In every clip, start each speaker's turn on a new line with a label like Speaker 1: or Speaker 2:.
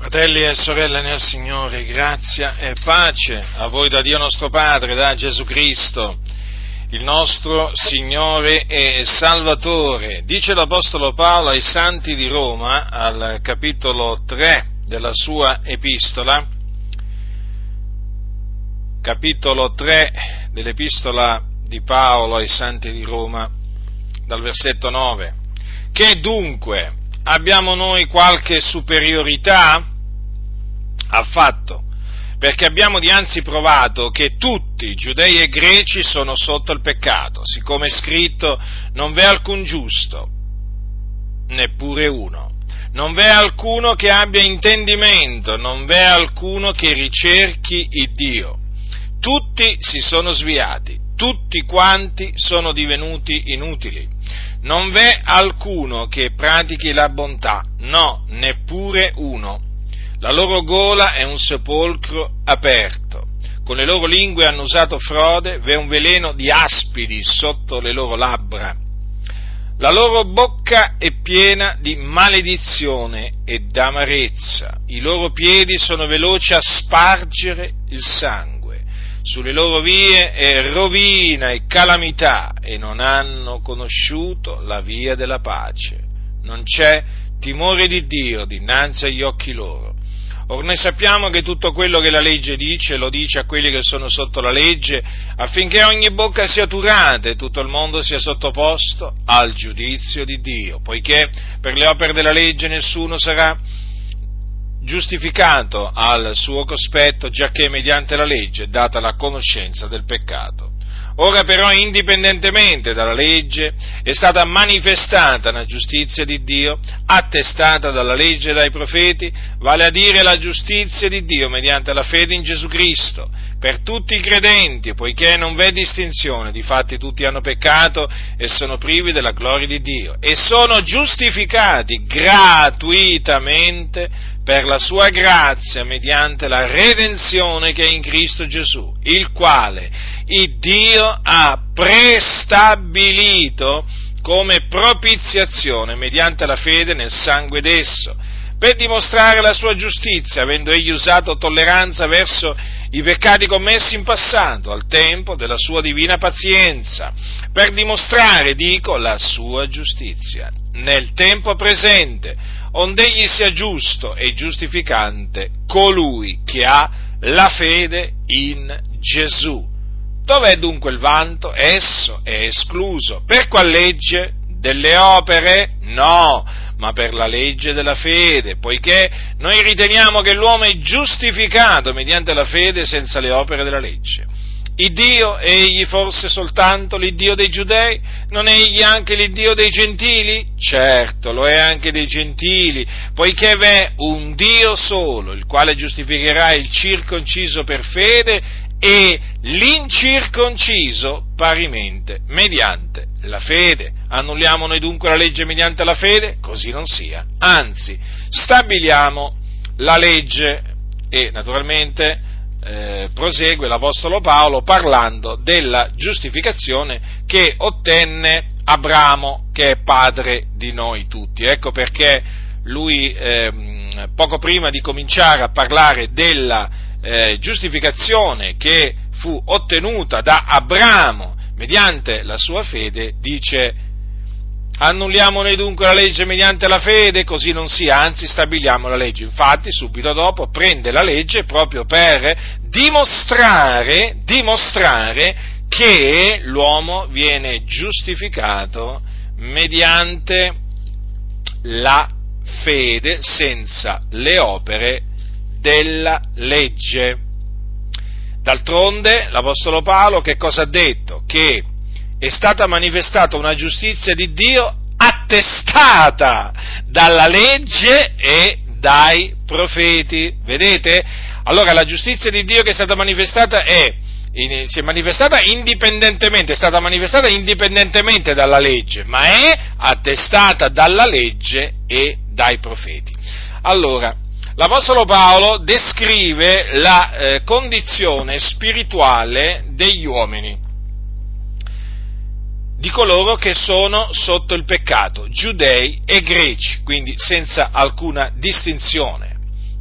Speaker 1: Fratelli e sorelle nel Signore, grazia e pace a voi da Dio nostro Padre, da Gesù Cristo, il nostro Signore e Salvatore. Dice l'Apostolo Paolo ai Santi di Roma, al capitolo 3 della sua epistola, capitolo 3 dell'epistola di Paolo ai Santi di Roma, dal versetto 9. Che dunque abbiamo noi qualche superiorità? Affatto, perché abbiamo dianzi provato che tutti, giudei e greci, sono sotto il peccato, siccome è scritto non v'è alcun giusto, neppure uno. Non v'è alcuno che abbia intendimento, non v'è alcuno che ricerchi il Dio. Tutti si sono sviati, tutti quanti sono divenuti inutili. Non v'è alcuno che pratichi la bontà, no, neppure uno. La loro gola è un sepolcro aperto. Con le loro lingue hanno usato frode, v'è un veleno di aspidi sotto le loro labbra. La loro bocca è piena di maledizione e d'amarezza. I loro piedi sono veloci a spargere il sangue. Sulle loro vie è rovina e calamità e non hanno conosciuto la via della pace. Non c'è timore di Dio dinanzi agli occhi loro. Or noi sappiamo che tutto quello che la legge dice lo dice a quelli che sono sotto la legge, affinché ogni bocca sia turata e tutto il mondo sia sottoposto al giudizio di Dio, poiché per le opere della legge nessuno sarà giustificato al suo cospetto, giacché mediante la legge data la conoscenza del peccato. Ora però, indipendentemente dalla legge, è stata manifestata la giustizia di Dio, attestata dalla legge e dai profeti, vale a dire la giustizia di Dio mediante la fede in Gesù Cristo, per tutti i credenti, poiché non v'è distinzione, difatti tutti hanno peccato e sono privi della gloria di Dio, e sono giustificati gratuitamente per la sua grazia mediante la redenzione che è in Cristo Gesù, il quale il Dio ha prestabilito come propiziazione mediante la fede nel sangue d'esso, per dimostrare la sua giustizia, avendo egli usato tolleranza verso i peccati commessi in passato, al tempo della sua divina pazienza, per dimostrare, dico, la sua giustizia. Nel tempo presente, onde egli sia giusto e giustificante colui che ha la fede in Gesù. Dov'è dunque il vanto? Esso è escluso. Per qual legge? Delle opere? No, ma per la legge della fede, poiché noi riteniamo che l'uomo è giustificato mediante la fede senza le opere della legge. Il Dio è egli forse soltanto l'Iddio dei giudei? Non è egli anche l'Iddio dei gentili? Certo, lo è anche dei gentili, poiché v'è un Dio solo, il quale giustificherà il circonciso per fede e l'incirconciso parimente, mediante la fede. Annulliamo noi dunque la legge mediante la fede? Così non sia. Anzi, stabiliamo la legge e naturalmente eh, prosegue l'Apostolo Paolo parlando della giustificazione che ottenne Abramo, che è padre di noi tutti. Ecco perché lui, eh, poco prima di cominciare a parlare della eh, giustificazione che fu ottenuta da Abramo mediante la sua fede, dice Annulliamo noi dunque la legge mediante la fede, così non sia, anzi stabiliamo la legge. Infatti, subito dopo prende la legge proprio per dimostrare, dimostrare che l'uomo viene giustificato mediante la fede senza le opere della legge. D'altronde l'Apostolo Paolo che cosa ha detto? Che è stata manifestata una giustizia di Dio attestata dalla legge e dai profeti. Vedete? Allora la giustizia di Dio che è stata manifestata è, in, si è manifestata indipendentemente, è stata manifestata indipendentemente dalla legge, ma è attestata dalla legge e dai profeti. Allora, l'Apostolo Paolo descrive la eh, condizione spirituale degli uomini di coloro che sono sotto il peccato, giudei e greci, quindi senza alcuna distinzione.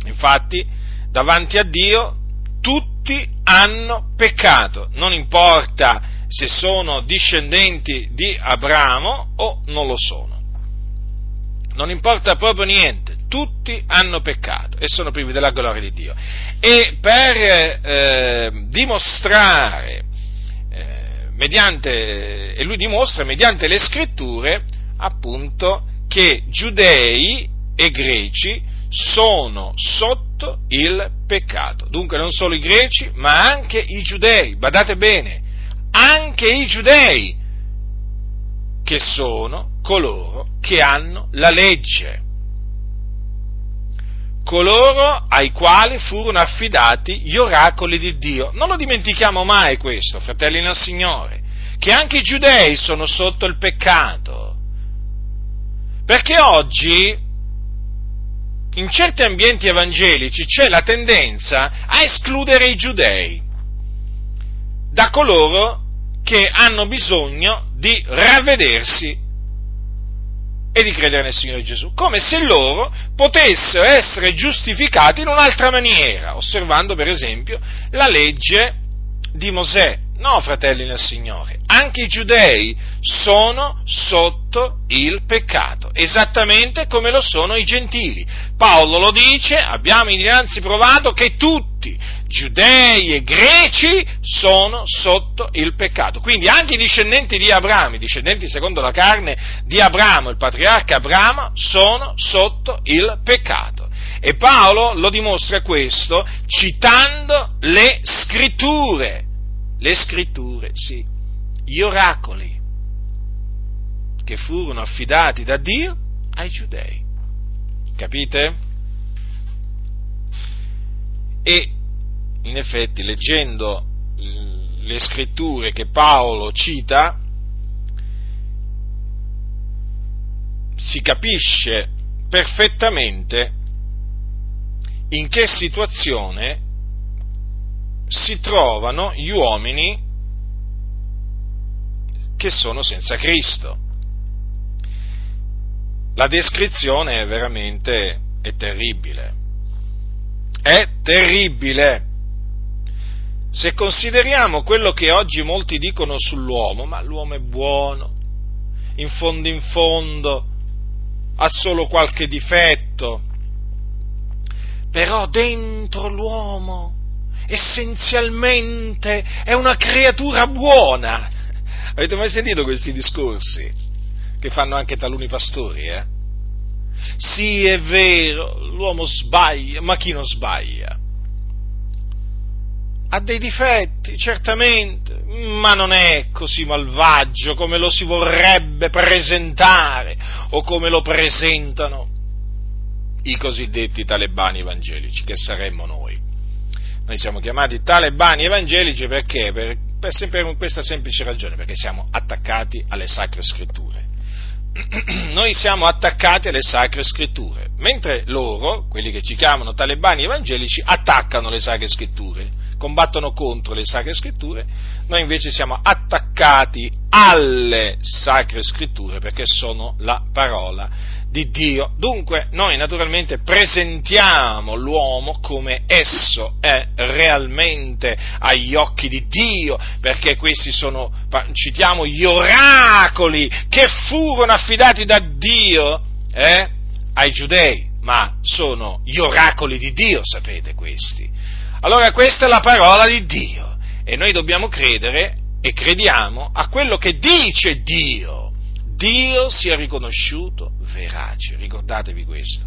Speaker 1: Infatti, davanti a Dio tutti hanno peccato, non importa se sono discendenti di Abramo o non lo sono. Non importa proprio niente, tutti hanno peccato e sono privi della gloria di Dio. E per eh, dimostrare, mediante, e lui dimostra mediante le scritture, appunto, che giudei e greci sono sotto il peccato. Dunque non solo i greci, ma anche i giudei, badate bene, anche i giudei, che sono coloro che hanno la legge, coloro ai quali furono affidati gli oracoli di Dio. Non lo dimentichiamo mai questo, fratelli nel Signore, che anche i giudei sono sotto il peccato. Perché oggi in certi ambienti evangelici c'è la tendenza a escludere i giudei da coloro che hanno bisogno di ravvedersi e di credere nel Signore Gesù, come se loro potessero essere giustificati in un'altra maniera, osservando per esempio la legge di Mosè. No, fratelli nel Signore, anche i giudei sono sotto il peccato, esattamente come lo sono i gentili. Paolo lo dice, abbiamo innanzi provato che tutti, giudei e greci, sono sotto il peccato. Quindi anche i discendenti di Abramo, i discendenti secondo la carne di Abramo, il patriarca Abramo, sono sotto il peccato. E Paolo lo dimostra questo citando le scritture le scritture, sì, gli oracoli che furono affidati da Dio ai giudei. Capite? E in effetti leggendo le scritture che Paolo cita, si capisce perfettamente in che situazione si trovano gli uomini che sono senza Cristo. La descrizione è veramente è terribile. È terribile. Se consideriamo quello che oggi molti dicono sull'uomo, ma l'uomo è buono, in fondo in fondo, ha solo qualche difetto, però dentro l'uomo essenzialmente è una creatura buona. Avete mai sentito questi discorsi? Che fanno anche taluni pastori, eh? Sì, è vero, l'uomo sbaglia, ma chi non sbaglia? Ha dei difetti, certamente, ma non è così malvagio come lo si vorrebbe presentare o come lo presentano i cosiddetti talebani evangelici, che saremmo noi. Noi siamo chiamati talebani evangelici perché? Per, per, per questa semplice ragione, perché siamo attaccati alle sacre scritture. Noi siamo attaccati alle sacre scritture, mentre loro, quelli che ci chiamano talebani evangelici, attaccano le sacre scritture, combattono contro le sacre scritture, noi invece siamo attaccati alle sacre scritture perché sono la parola di Dio. Dunque noi naturalmente presentiamo l'uomo come esso è realmente agli occhi di Dio, perché questi sono, citiamo, gli oracoli che furono affidati da Dio eh, ai giudei, ma sono gli oracoli di Dio, sapete questi. Allora questa è la parola di Dio e noi dobbiamo credere e crediamo a quello che dice Dio. Dio sia riconosciuto verace, ricordatevi questo.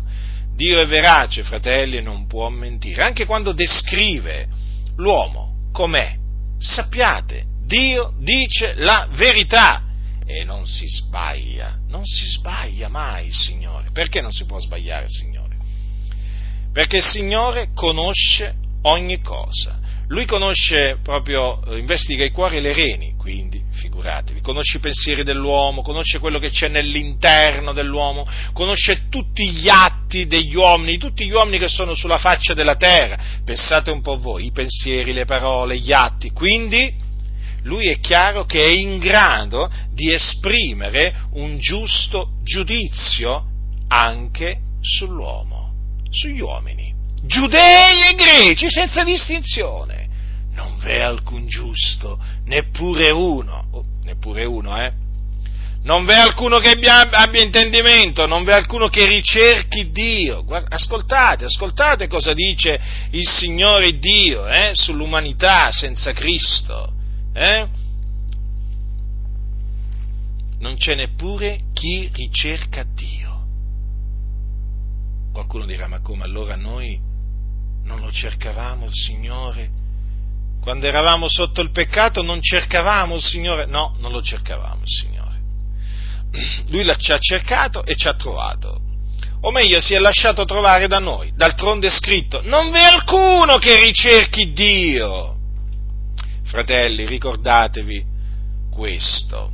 Speaker 1: Dio è verace, fratelli, e non può mentire, anche quando descrive l'uomo com'è. Sappiate, Dio dice la verità e non si sbaglia, non si sbaglia mai il Signore. Perché non si può sbagliare il Signore? Perché il Signore conosce ogni cosa. Lui conosce proprio, eh, investiga i cuori e le reni, quindi figuratevi, conosce i pensieri dell'uomo, conosce quello che c'è nell'interno dell'uomo, conosce tutti gli atti degli uomini, tutti gli uomini che sono sulla faccia della terra. Pensate un po' voi, i pensieri, le parole, gli atti. Quindi lui è chiaro che è in grado di esprimere un giusto giudizio anche sull'uomo, sugli uomini. Giudei e greci, senza distinzione. Non v'è alcun giusto, neppure uno, oh, neppure uno, eh? Non v'è alcuno che abbia, abbia, intendimento, non v'è alcuno che ricerchi Dio. Guarda, ascoltate, ascoltate cosa dice il Signore Dio eh, sull'umanità senza Cristo. Eh? Non c'è neppure chi ricerca Dio. Qualcuno dirà, ma come allora noi non lo cercavamo il Signore? Quando eravamo sotto il peccato non cercavamo il Signore? No, non lo cercavamo il Signore lui ci ha cercato e ci ha trovato. O meglio, si è lasciato trovare da noi. D'altronde è scritto, non v'è alcuno che ricerchi Dio. Fratelli, ricordatevi questo.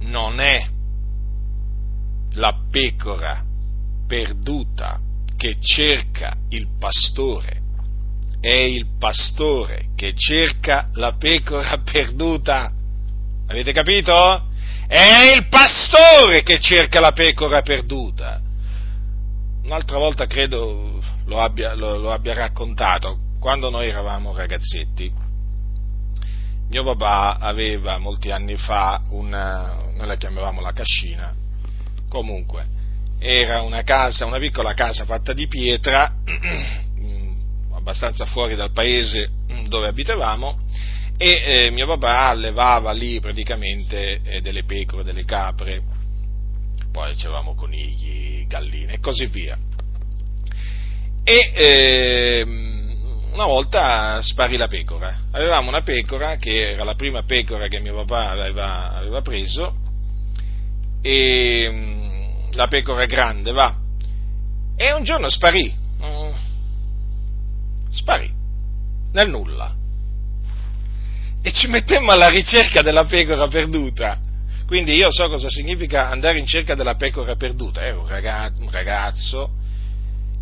Speaker 1: Non è la pecora perduta che cerca il pastore, è il pastore che cerca la pecora perduta. Avete capito? È il pastore che cerca la pecora perduta. Un'altra volta credo lo abbia, lo, lo abbia raccontato, quando noi eravamo ragazzetti. Mio papà aveva molti anni fa una, noi la chiamavamo la cascina, comunque, era una casa, una piccola casa fatta di pietra, abbastanza fuori dal paese dove abitavamo, e eh, mio papà allevava lì praticamente eh, delle pecore, delle capre, poi c'eravamo conigli, galline e così via. E eh, una volta sparì la pecora. Avevamo una pecora che era la prima pecora che mio papà aveva, aveva preso e mm, la pecora grande va. E un giorno sparì, mm, sparì, nel nulla. E ci mettemmo alla ricerca della pecora perduta. Quindi io so cosa significa andare in cerca della pecora perduta, ero un ragazzo,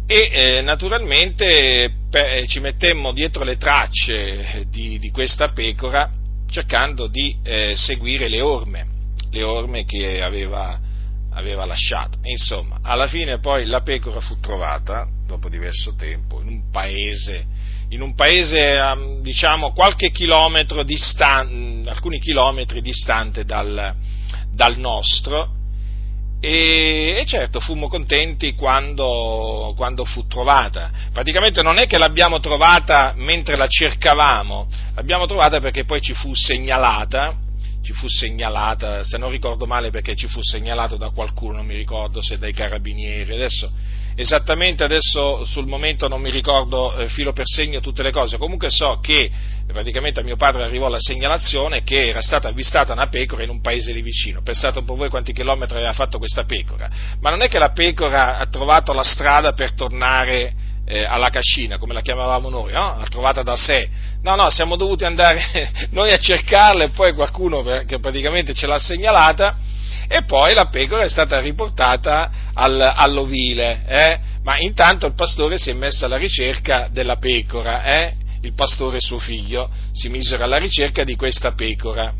Speaker 1: e eh, naturalmente per, ci mettemmo dietro le tracce di, di questa pecora cercando di eh, seguire le orme, le orme che aveva, aveva lasciato. Insomma, alla fine poi la pecora fu trovata, dopo diverso tempo, in un paese in un paese, diciamo, qualche chilometro distante, alcuni chilometri distante dal, dal nostro, e, e, certo fummo contenti quando, quando, fu trovata. Praticamente non è che l'abbiamo trovata mentre la cercavamo, l'abbiamo trovata perché poi ci fu segnalata, ci fu segnalata, se non ricordo male perché ci fu segnalato da qualcuno, non mi ricordo se dai carabinieri, adesso esattamente adesso sul momento non mi ricordo eh, filo per segno tutte le cose, comunque so che praticamente a mio padre arrivò la segnalazione che era stata avvistata una pecora in un paese lì vicino. Pensate un po' voi quanti chilometri aveva fatto questa pecora. Ma non è che la pecora ha trovato la strada per tornare eh, alla cascina, come la chiamavamo noi, no? l'ha trovata da sé. No, no, siamo dovuti andare noi a cercarla e poi qualcuno che praticamente ce l'ha segnalata e poi la pecora è stata riportata al, all'ovile, eh? ma intanto il pastore si è messo alla ricerca della pecora, eh? il pastore e suo figlio si misero alla ricerca di questa pecora.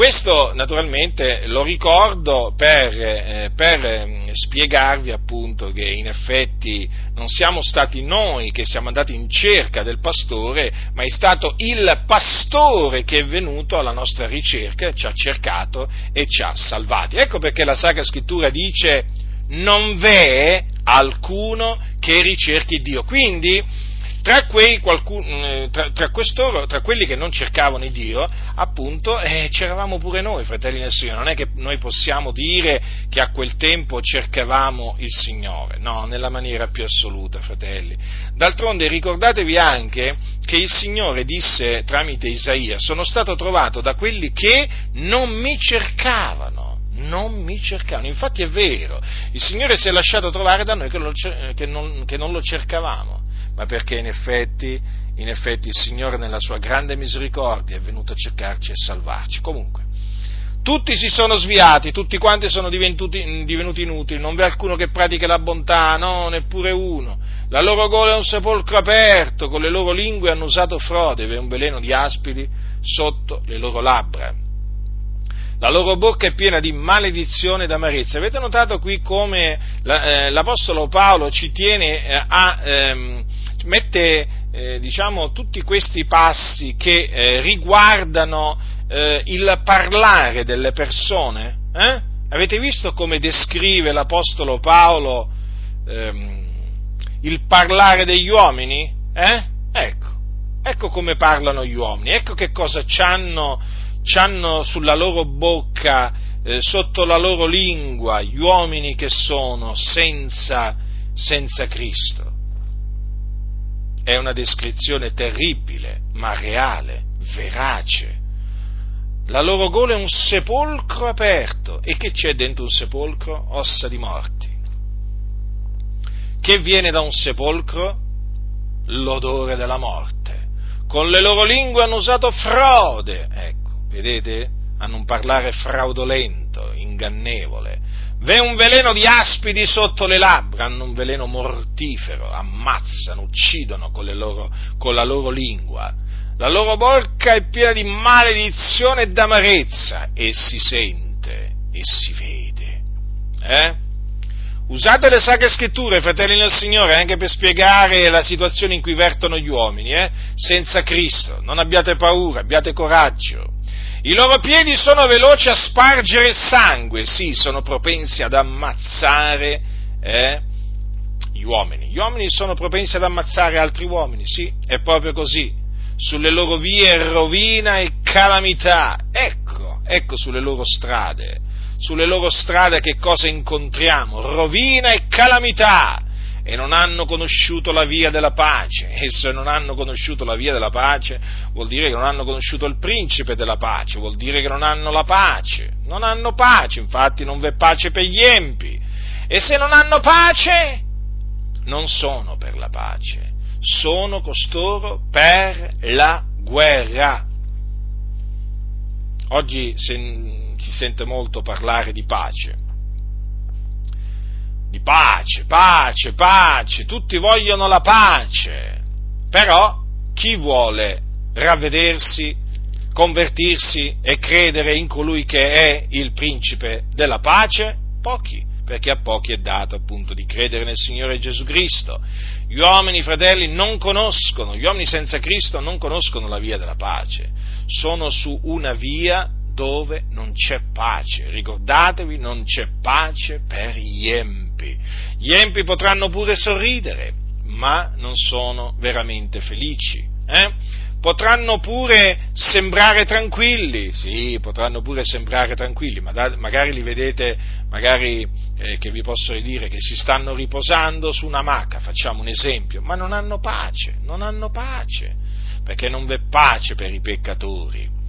Speaker 1: Questo naturalmente lo ricordo per, eh, per eh, spiegarvi appunto che in effetti non siamo stati noi che siamo andati in cerca del pastore, ma è stato il pastore che è venuto alla nostra ricerca, ci ha cercato e ci ha salvati. Ecco perché la Sacra Scrittura dice non v'è alcuno che ricerchi Dio. Quindi tra, qualcuno, eh, tra, tra, tra, quelli che non cercavano il Dio, appunto, eh, c'eravamo pure noi, fratelli del Signore. Non è che noi possiamo dire che a quel tempo cercavamo il Signore, no, nella maniera più assoluta, fratelli. D'altronde ricordatevi anche che il Signore disse tramite Isaia, sono stato trovato da quelli che non mi cercavano non mi cercavano. Infatti è vero, il Signore si è lasciato trovare da noi che, lo, che, non, che non, lo cercavamo ma perché in effetti, in effetti il Signore nella sua grande misericordia è venuto a cercarci e salvarci. Comunque, tutti si sono sviati, tutti quanti sono divenuti, divenuti inutili, non v'è alcuno che pratichi la bontà, no, neppure uno. La loro gola è un sepolcro aperto, con le loro lingue hanno usato frode, v'è un veleno di aspidi sotto le loro labbra. la loro bocca è piena di maledizione ed amarezza. Avete notato qui come eh, l'Apostolo Paolo ci tiene eh, a, ehm, mette eh, diciamo, tutti questi passi che eh, riguardano eh, il parlare delle persone? Eh? Avete visto come descrive l'Apostolo Paolo ehm, il parlare degli uomini? Ecco, ecco come parlano gli uomini, ecco che cosa c'hanno hanno sulla loro bocca, eh, sotto la loro lingua, gli uomini che sono senza, senza Cristo. È una descrizione terribile, ma reale, verace. La loro gola è un sepolcro aperto. E che c'è dentro un sepolcro? Ossa di morti. Che viene da un sepolcro? L'odore della morte. Con le loro lingue hanno usato frode. Ecco vedete? Hanno un parlare fraudolento, ingannevole. V'è un veleno di aspidi sotto le labbra, hanno un veleno mortifero, ammazzano, uccidono con, loro, con la loro lingua. La loro bocca è piena di maledizione e d'amarezza e si sente e si vede. Eh? Usate le sacre scritture, fratelli del Signore, anche per spiegare la situazione in cui vertono gli uomini, eh? senza Cristo. Non abbiate paura, abbiate coraggio. I loro piedi sono veloci a spargere sangue, sì, sono propensi ad ammazzare eh, gli uomini. Gli uomini sono propensi ad ammazzare altri uomini, sì, è proprio così. Sulle loro vie rovina e calamità. Ecco, ecco sulle loro strade. Sulle loro strade che cosa incontriamo? Rovina e calamità e non hanno conosciuto la via della pace. E se non hanno conosciuto la via della pace, vuol dire che non hanno conosciuto il principe della pace, vuol dire che non hanno la pace. Non hanno pace, infatti non v'è pace per gli empi. E se non hanno pace, non sono per la pace, sono costoro per la guerra. Oggi si sente molto parlare di pace di pace, pace, pace, tutti vogliono la pace, però chi vuole ravvedersi, convertirsi e credere in colui che è il principe della pace? Pochi, perché a pochi è dato appunto di credere nel Signore Gesù Cristo. Gli uomini, fratelli, non conoscono, gli uomini senza Cristo non conoscono la via della pace, sono su una via dove non c'è pace. Ricordatevi, non c'è pace per gli empi. Gli empi potranno pure sorridere, ma non sono veramente felici. Eh? Potranno pure sembrare tranquilli, sì, potranno pure sembrare tranquilli, ma da, magari li vedete, magari eh, che vi posso dire, che si stanno riposando su una macca, facciamo un esempio, ma non hanno pace, non hanno pace, perché non v'è pace per i peccatori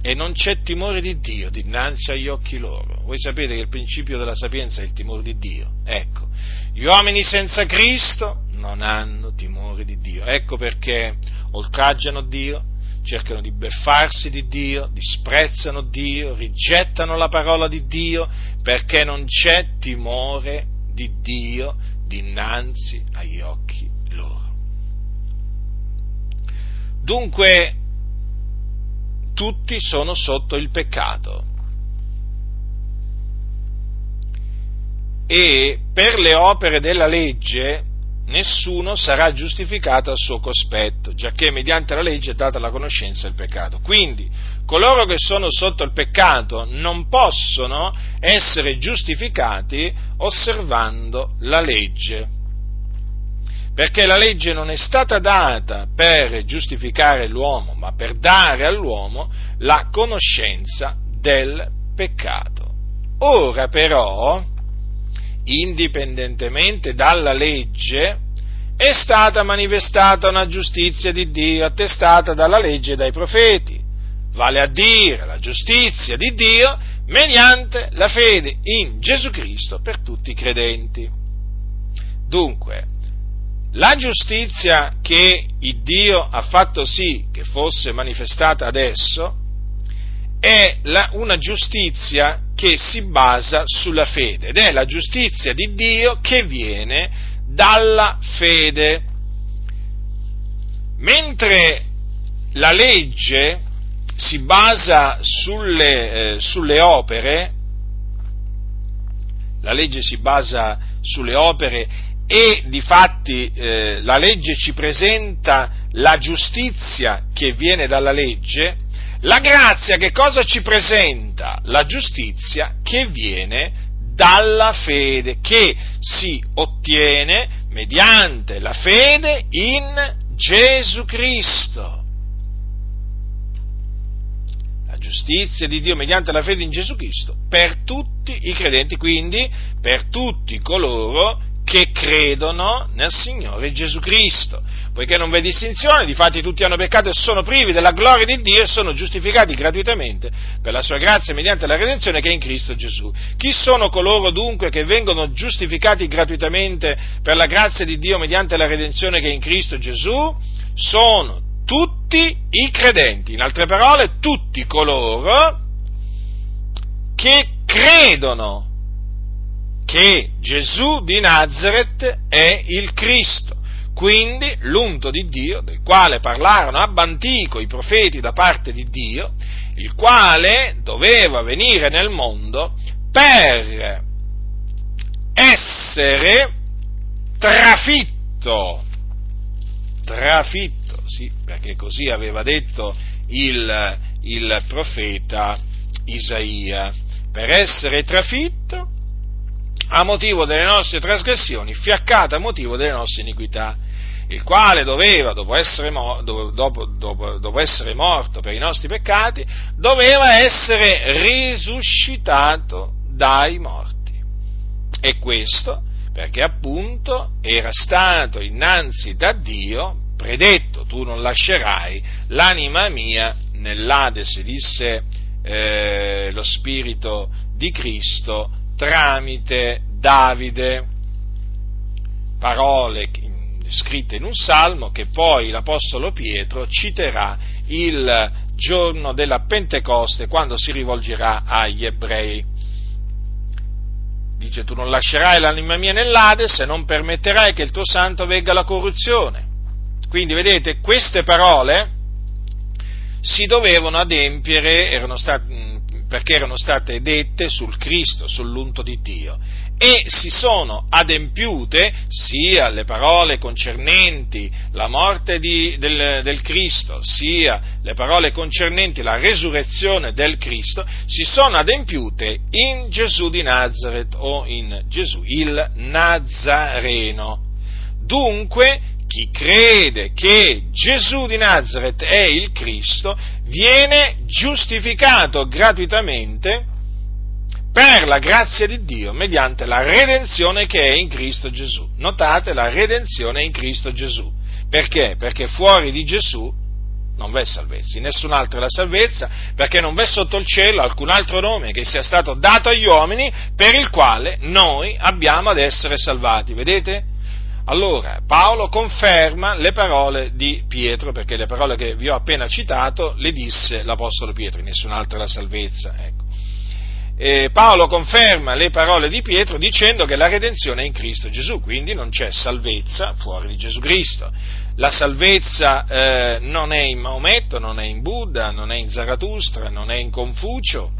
Speaker 1: e non c'è timore di Dio dinanzi agli occhi loro. Voi sapete che il principio della sapienza è il timore di Dio. Ecco, gli uomini senza Cristo non hanno timore di Dio. Ecco perché oltraggiano Dio, cercano di beffarsi di Dio, disprezzano Dio, rigettano la parola di Dio, perché non c'è timore di Dio dinanzi agli occhi loro. Dunque, tutti sono sotto il peccato. E per le opere della legge nessuno sarà giustificato al suo cospetto, giacché mediante la legge è data la conoscenza del peccato. Quindi coloro che sono sotto il peccato non possono essere giustificati osservando la legge perché la legge non è stata data per giustificare l'uomo, ma per dare all'uomo la conoscenza del peccato. Ora però, indipendentemente dalla legge, è stata manifestata una giustizia di Dio attestata dalla legge e dai profeti, vale a dire la giustizia di Dio mediante la fede in Gesù Cristo per tutti i credenti. Dunque, la giustizia che Dio ha fatto sì che fosse manifestata adesso è la, una giustizia che si basa sulla fede ed è la giustizia di Dio che viene dalla fede. Mentre la legge si basa sulle, eh, sulle opere, la legge si basa sulle opere e di fatti eh, la legge ci presenta la giustizia che viene dalla legge, la grazia che cosa ci presenta? La giustizia che viene dalla fede, che si ottiene mediante la fede in Gesù Cristo. La giustizia di Dio mediante la fede in Gesù Cristo per tutti i credenti, quindi per tutti coloro che credono nel Signore Gesù Cristo, poiché non v'è distinzione, difatti tutti hanno peccato e sono privi della gloria di Dio e sono giustificati gratuitamente per la sua grazia mediante la redenzione che è in Cristo Gesù. Chi sono coloro dunque che vengono giustificati gratuitamente per la grazia di Dio mediante la redenzione che è in Cristo Gesù? Sono tutti i credenti, in altre parole, tutti coloro che credono che Gesù di Nazareth è il Cristo, quindi l'unto di Dio, del quale parlarono ab antico i profeti da parte di Dio, il quale doveva venire nel mondo per essere trafitto, trafitto, sì, perché così aveva detto il, il profeta Isaia, per essere trafitto a motivo delle nostre trasgressioni, fiaccato a motivo delle nostre iniquità, il quale doveva, dopo essere, dopo, dopo, dopo essere morto per i nostri peccati, doveva essere risuscitato dai morti. E questo perché appunto era stato innanzi da Dio predetto, tu non lascerai l'anima mia nell'Ades, disse eh, lo Spirito di Cristo, tramite Davide, parole scritte in un salmo che poi l'Apostolo Pietro citerà il giorno della Pentecoste quando si rivolgerà agli ebrei. Dice tu non lascerai l'anima mia nell'Ades e non permetterai che il tuo santo vegga la corruzione. Quindi vedete, queste parole si dovevano adempiere, erano state, perché erano state dette sul Cristo, sull'unto di Dio, e si sono adempiute sia le parole concernenti la morte di, del, del, Cristo, sia le parole concernenti la resurrezione del Cristo, si sono adempiute in Gesù di Nazareth o in Gesù il Nazareno. Dunque, chi crede che Gesù di Nazareth è il Cristo viene giustificato gratuitamente per la grazia di Dio mediante la redenzione che è in Cristo Gesù. Notate la redenzione in Cristo Gesù. Perché? Perché fuori di Gesù non v'è salvezza, in nessun altro è la salvezza, perché non v'è sotto il cielo alcun altro nome che sia stato dato agli uomini per il quale noi abbiamo ad essere salvati. Vedete? Allora, Paolo conferma le parole di Pietro, perché le parole che vi ho appena citato le disse l'Apostolo Pietro, nessun'altra la salvezza. Ecco. Paolo conferma le parole di Pietro dicendo che la redenzione è in Cristo Gesù, quindi non c'è salvezza fuori di Gesù Cristo. La salvezza eh, non è in Maometto, non è in Buddha, non è in Zarathustra, non è in Confucio,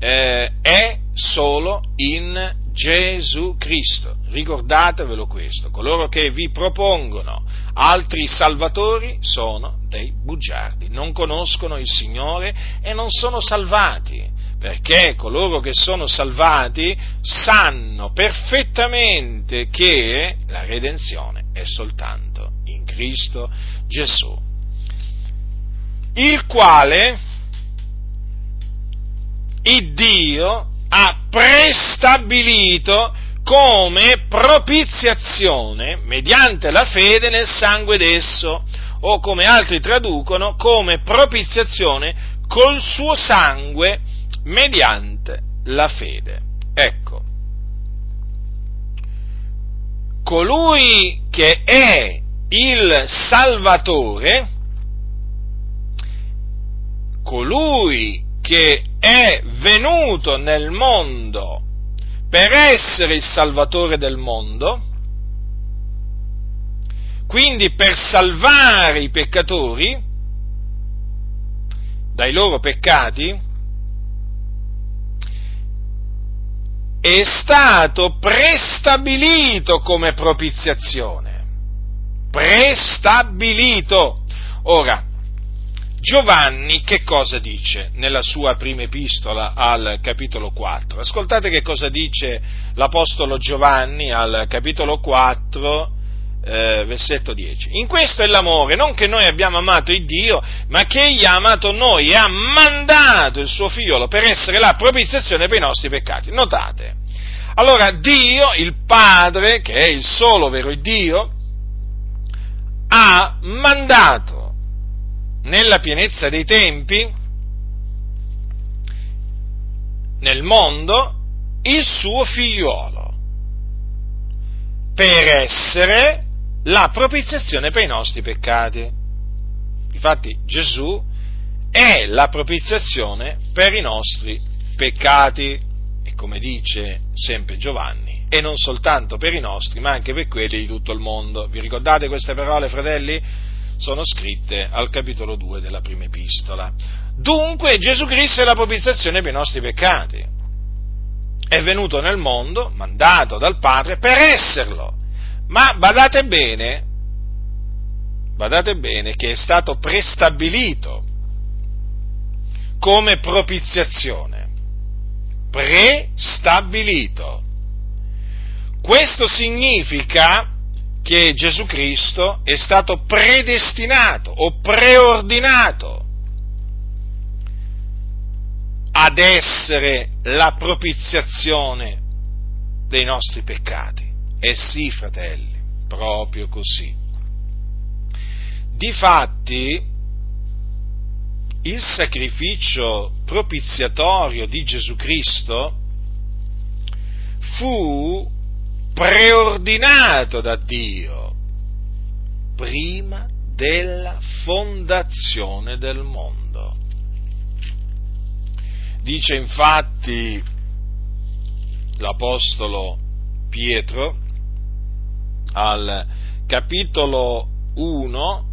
Speaker 1: eh, è solo in Gesù Cristo. Ricordatevelo questo, coloro che vi propongono altri salvatori sono dei bugiardi, non conoscono il Signore e non sono salvati, perché coloro che sono salvati sanno perfettamente che la redenzione è soltanto in Cristo Gesù, il quale il Dio ha prestabilito come propiziazione mediante la fede nel sangue d'esso, o come altri traducono, come propiziazione col suo sangue mediante la fede. Ecco, colui che è il Salvatore, colui che è venuto nel mondo per essere il Salvatore del mondo, quindi per salvare i peccatori, dai loro peccati, è stato prestabilito come propiziazione. Prestabilito. Ora, Giovanni che cosa dice nella sua prima epistola al capitolo 4? Ascoltate che cosa dice l'Apostolo Giovanni al capitolo 4, eh, versetto 10. In questo è l'amore, non che noi abbiamo amato il Dio, ma che Egli ha amato noi e ha mandato il suo figliolo per essere la propiziazione per i nostri peccati. Notate. Allora Dio, il Padre, che è il solo vero Dio, ha mandato nella pienezza dei tempi, nel mondo, il suo figliuolo, per essere la propiziazione per i nostri peccati. Infatti Gesù è la propiziazione per i nostri peccati, e come dice sempre Giovanni, e non soltanto per i nostri, ma anche per quelli di tutto il mondo. Vi ricordate queste parole, fratelli? Sono scritte al capitolo 2 della prima epistola. Dunque Gesù Cristo è la propiziazione per i nostri peccati. È venuto nel mondo, mandato dal Padre, per esserlo. Ma badate bene, badate bene che è stato prestabilito come propiziazione. Prestabilito. Questo significa che Gesù Cristo è stato predestinato o preordinato ad essere la propiziazione dei nostri peccati. Eh sì, fratelli, proprio così. Difatti, il sacrificio propiziatorio di Gesù Cristo fu preordinato da Dio prima della fondazione del mondo. Dice infatti l'Apostolo Pietro al capitolo 1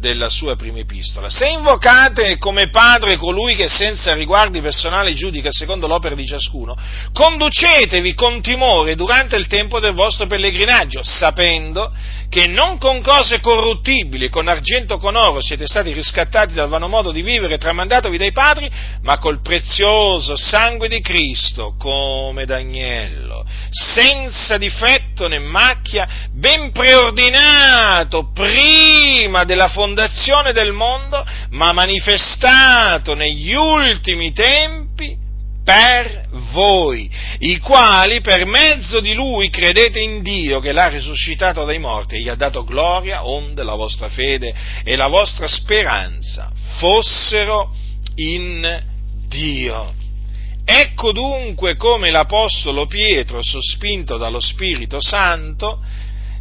Speaker 1: della sua prima epistola. Se invocate come Padre colui che senza riguardi personali giudica secondo l'opera di ciascuno, conducetevi con timore durante il tempo del vostro pellegrinaggio, sapendo che non con cose corruttibili, con argento con oro siete stati riscattati dal vano modo di vivere tramandatovi dai padri, ma col prezioso sangue di Cristo, come d'agnello, senza difetto né macchia, ben preordinato prima della fondazione del mondo, ma manifestato negli ultimi tempi per voi, i quali per mezzo di lui credete in Dio che l'ha risuscitato dai morti e gli ha dato gloria, onde la vostra fede e la vostra speranza fossero in Dio. Ecco dunque come l'Apostolo Pietro, sospinto dallo Spirito Santo,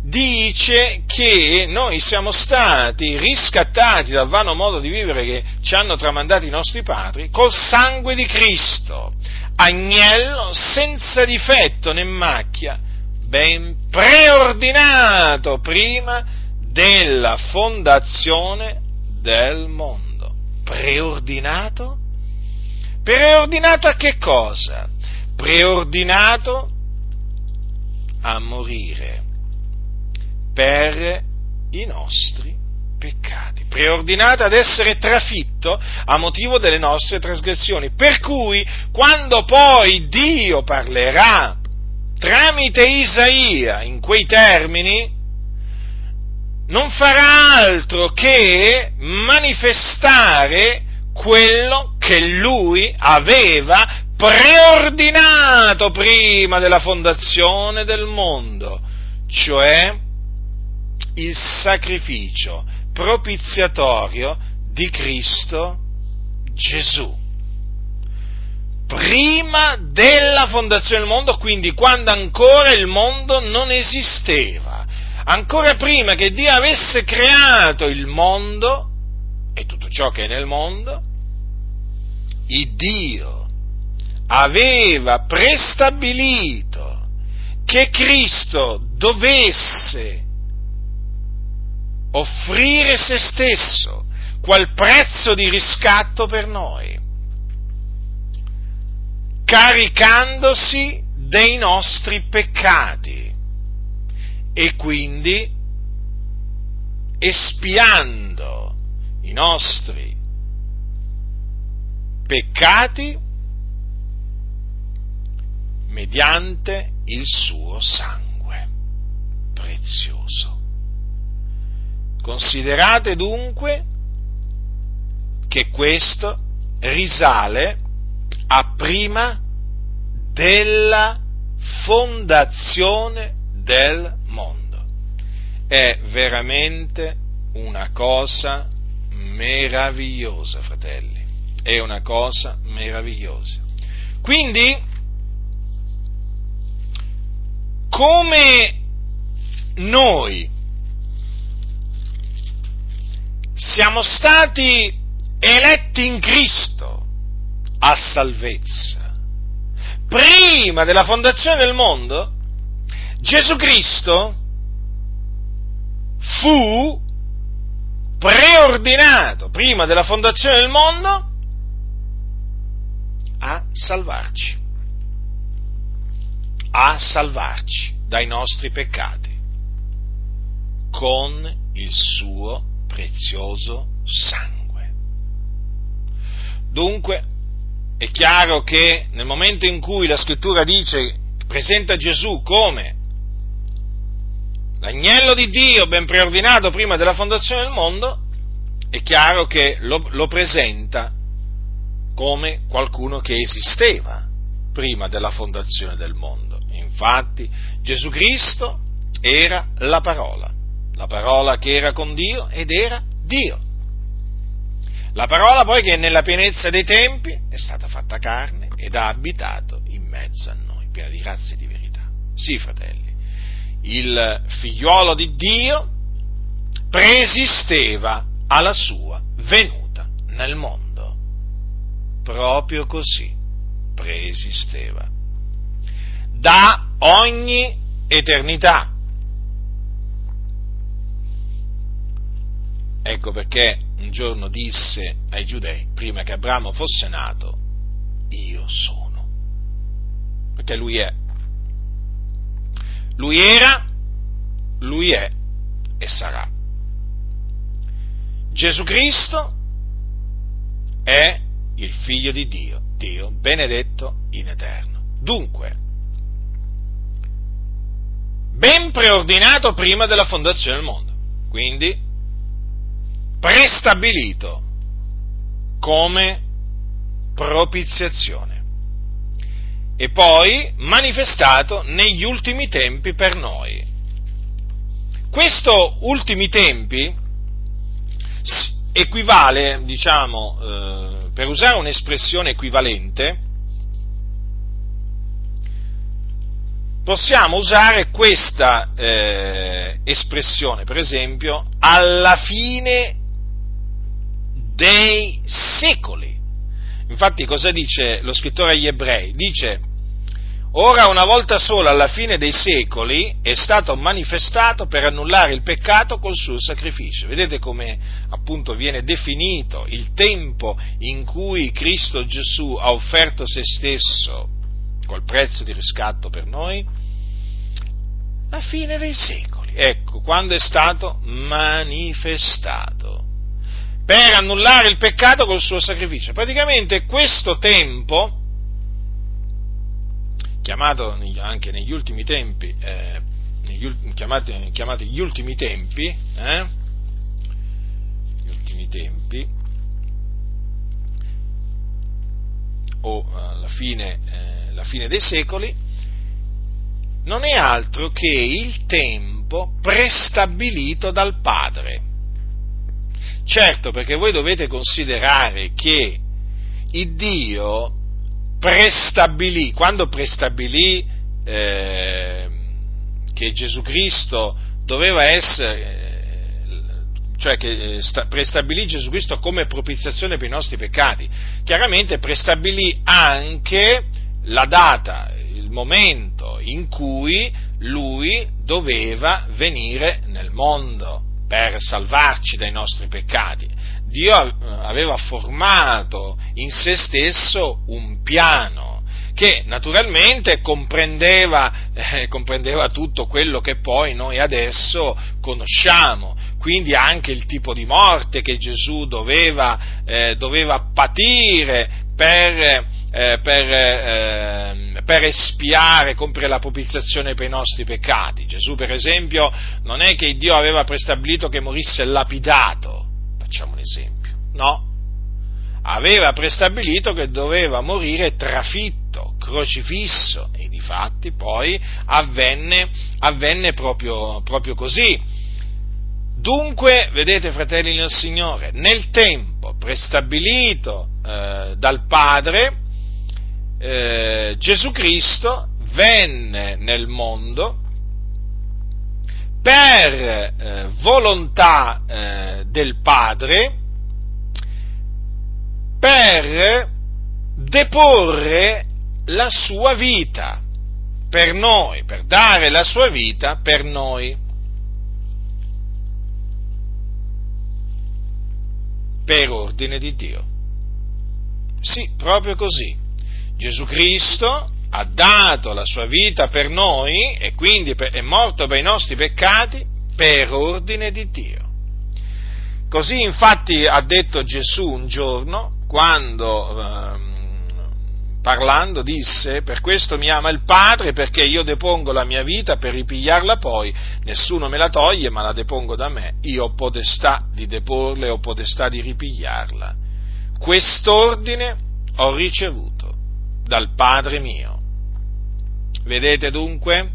Speaker 1: dice che noi siamo stati riscattati dal vano modo di vivere che ci hanno tramandato i nostri padri col sangue di Cristo, agnello senza difetto né macchia, ben preordinato prima della fondazione del mondo. Preordinato? Preordinato a che cosa? Preordinato a morire per i nostri peccati, preordinato ad essere trafitto a motivo delle nostre trasgressioni. Per cui, quando poi Dio parlerà tramite Isaia in quei termini, non farà altro che manifestare quello che lui aveva preordinato prima della fondazione del mondo, cioè il sacrificio propiziatorio di Cristo Gesù. Prima della fondazione del mondo, quindi quando ancora il mondo non esisteva, ancora prima che Dio avesse creato il mondo e tutto ciò che è nel mondo, il Dio aveva prestabilito che Cristo dovesse offrire se stesso quel prezzo di riscatto per noi, caricandosi dei nostri peccati e quindi espiando i nostri peccati mediante il suo sangue prezioso. Considerate dunque che questo risale a prima della fondazione del mondo. È veramente una cosa meravigliosa, fratelli. È una cosa meravigliosa. Quindi, come noi siamo stati eletti in Cristo a salvezza, prima della fondazione del mondo, Gesù Cristo fu preordinato prima della fondazione del mondo a salvarci, a salvarci dai nostri peccati con il suo prezioso sangue. Dunque, è chiaro che nel momento in cui la scrittura dice, presenta Gesù come l'agnello di Dio ben preordinato prima della fondazione del mondo, è chiaro che lo, lo presenta come qualcuno che esisteva prima della fondazione del mondo. Infatti Gesù Cristo era la parola, la parola che era con Dio ed era Dio. La parola poi che nella pienezza dei tempi è stata fatta carne ed ha abitato in mezzo a noi, piena di grazia e di verità. Sì, fratelli, il figliuolo di Dio preesisteva alla sua venuta nel mondo. Proprio così preesisteva. Da ogni eternità. Ecco perché un giorno disse ai giudei, prima che Abramo fosse nato, io sono. Perché lui è. Lui era, lui è e sarà. Gesù Cristo è il figlio di Dio, Dio benedetto in eterno. Dunque, ben preordinato prima della fondazione del mondo. Quindi, prestabilito come propiziazione e poi manifestato negli ultimi tempi per noi. Questo ultimi tempi equivale, diciamo, eh, per usare un'espressione equivalente, possiamo usare questa eh, espressione, per esempio, alla fine dei secoli. Infatti cosa dice lo scrittore agli ebrei? Dice, ora una volta sola alla fine dei secoli è stato manifestato per annullare il peccato col suo sacrificio. Vedete come appunto viene definito il tempo in cui Cristo Gesù ha offerto se stesso col prezzo di riscatto per noi? La fine dei secoli. Ecco, quando è stato manifestato per annullare il peccato col suo sacrificio. Praticamente questo tempo, chiamato anche negli ultimi tempi, eh, negli, chiamati, chiamati, gli ultimi tempi, eh, gli ultimi tempi, o alla fine, eh, la fine dei secoli, non è altro che il tempo prestabilito dal Padre Certo, perché voi dovete considerare che il Dio prestabilì, quando prestabilì eh, che Gesù Cristo doveva essere, cioè che eh, prestabilì Gesù Cristo come propiziazione per i nostri peccati, chiaramente prestabilì anche la data, il momento in cui lui doveva venire nel mondo per salvarci dai nostri peccati. Dio aveva formato in se stesso un piano che naturalmente comprendeva, eh, comprendeva, tutto quello che poi noi adesso conosciamo, quindi anche il tipo di morte che Gesù doveva, eh, doveva patire per, eh, per, eh, per, espiare, compiere la propiziazione per i nostri peccati. Gesù, per esempio, non è che Dio aveva prestabilito che morisse lapidato, facciamo un esempio, no? Aveva prestabilito che doveva morire trafitto, crocifisso, e di fatti poi avvenne, avvenne proprio, proprio così. Dunque, vedete fratelli nel Signore, nel tempo prestabilito eh, dal Padre, eh, Gesù Cristo venne nel mondo per eh, volontà eh, del Padre, per deporre la sua vita per noi, per dare la sua vita per noi. Per ordine di Dio. Sì, proprio così. Gesù Cristo ha dato la sua vita per noi e quindi è morto per i nostri peccati per ordine di Dio. Così infatti ha detto Gesù un giorno, quando eh, parlando disse, per questo mi ama il Padre, perché io depongo la mia vita per ripigliarla poi, nessuno me la toglie, ma la depongo da me, io ho potestà di deporla e ho potestà di ripigliarla. Quest'ordine ho ricevuto dal Padre mio. Vedete dunque?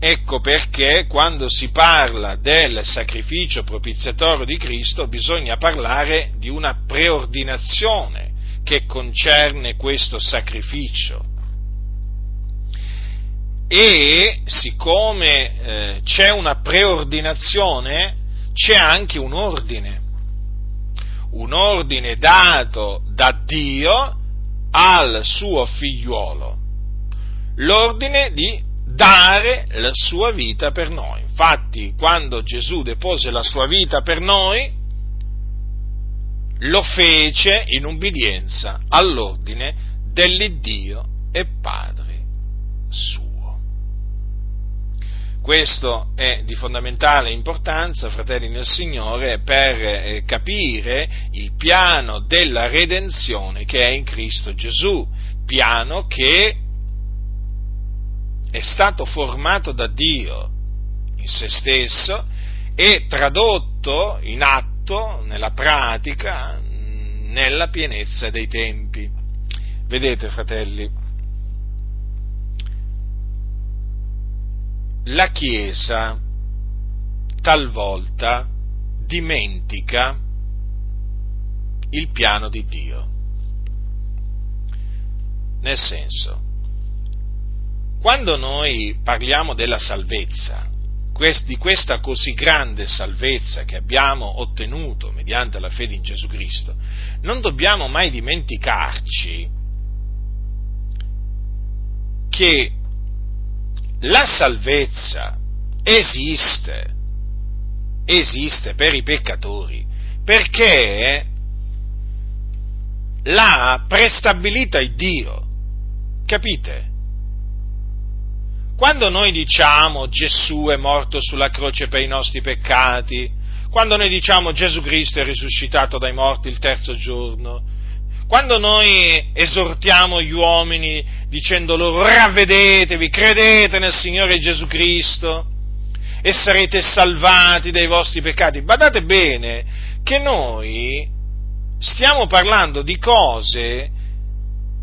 Speaker 1: Ecco perché quando si parla del sacrificio propiziatorio di Cristo bisogna parlare di una preordinazione che concerne questo sacrificio. E siccome eh, c'è una preordinazione, c'è anche un ordine un ordine dato da Dio al suo figliuolo, l'ordine di dare la sua vita per noi. Infatti, quando Gesù depose la sua vita per noi, lo fece in ubbidienza all'ordine dell'Iddio e Padre suo. Questo è di fondamentale importanza, fratelli nel Signore, per eh, capire il piano della redenzione che è in Cristo Gesù, piano che è stato formato da Dio in se stesso e tradotto in atto, nella pratica, nella pienezza dei tempi. Vedete, fratelli, la Chiesa talvolta dimentica il piano di Dio. Nel senso, quando noi parliamo della salvezza, di questa così grande salvezza che abbiamo ottenuto mediante la fede in Gesù Cristo, non dobbiamo mai dimenticarci che la salvezza esiste, esiste per i peccatori, perché l'ha prestabilita il Dio, capite? Quando noi diciamo Gesù è morto sulla croce per i nostri peccati, quando noi diciamo Gesù Cristo è risuscitato dai morti il terzo giorno, quando noi esortiamo gli uomini dicendo loro ravvedetevi, credete nel Signore Gesù Cristo e sarete salvati dai vostri peccati, badate bene che noi stiamo parlando di cose